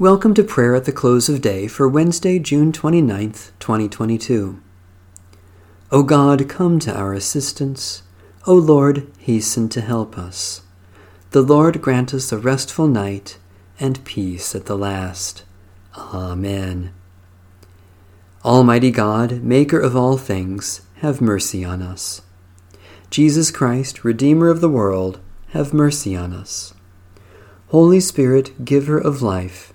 Welcome to prayer at the close of day for Wednesday, June 29th, 2022. O God, come to our assistance. O Lord, hasten to help us. The Lord grant us a restful night and peace at the last. Amen. Almighty God, Maker of all things, have mercy on us. Jesus Christ, Redeemer of the world, have mercy on us. Holy Spirit, Giver of life,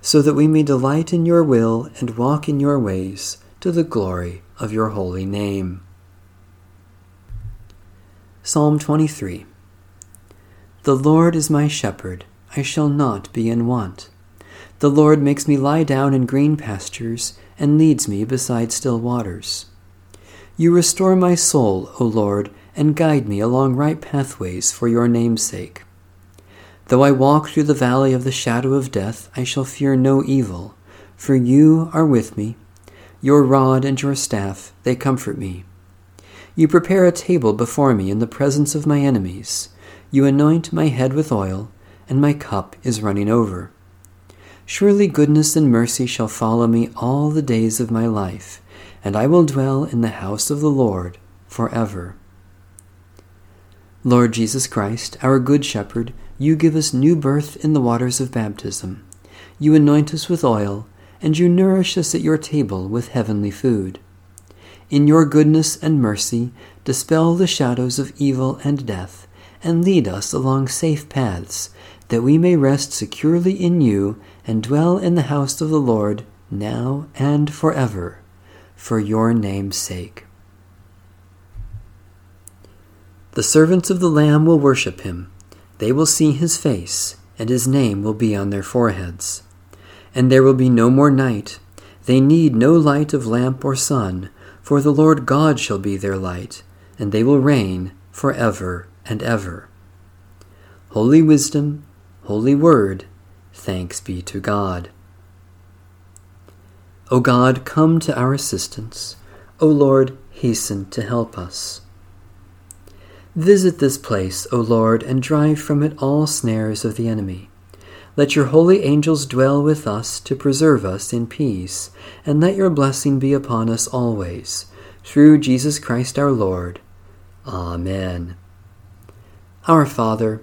so that we may delight in your will and walk in your ways to the glory of your holy name. Psalm 23 The Lord is my shepherd, I shall not be in want. The Lord makes me lie down in green pastures and leads me beside still waters. You restore my soul, O Lord, and guide me along right pathways for your name's sake. Though I walk through the valley of the shadow of death, I shall fear no evil, for you are with me. Your rod and your staff, they comfort me. You prepare a table before me in the presence of my enemies. You anoint my head with oil, and my cup is running over. Surely goodness and mercy shall follow me all the days of my life, and I will dwell in the house of the Lord forever. Lord Jesus Christ, our Good Shepherd, you give us new birth in the waters of baptism. You anoint us with oil, and you nourish us at your table with heavenly food. In your goodness and mercy, dispel the shadows of evil and death, and lead us along safe paths, that we may rest securely in you and dwell in the house of the Lord now and forever, for your name's sake. The servants of the Lamb will worship him. They will see his face, and his name will be on their foreheads. And there will be no more night. They need no light of lamp or sun, for the Lord God shall be their light, and they will reign for ever and ever. Holy Wisdom, Holy Word, thanks be to God. O God, come to our assistance. O Lord, hasten to help us. Visit this place, O Lord, and drive from it all snares of the enemy. Let your holy angels dwell with us to preserve us in peace, and let your blessing be upon us always. Through Jesus Christ our Lord. Amen. Our Father,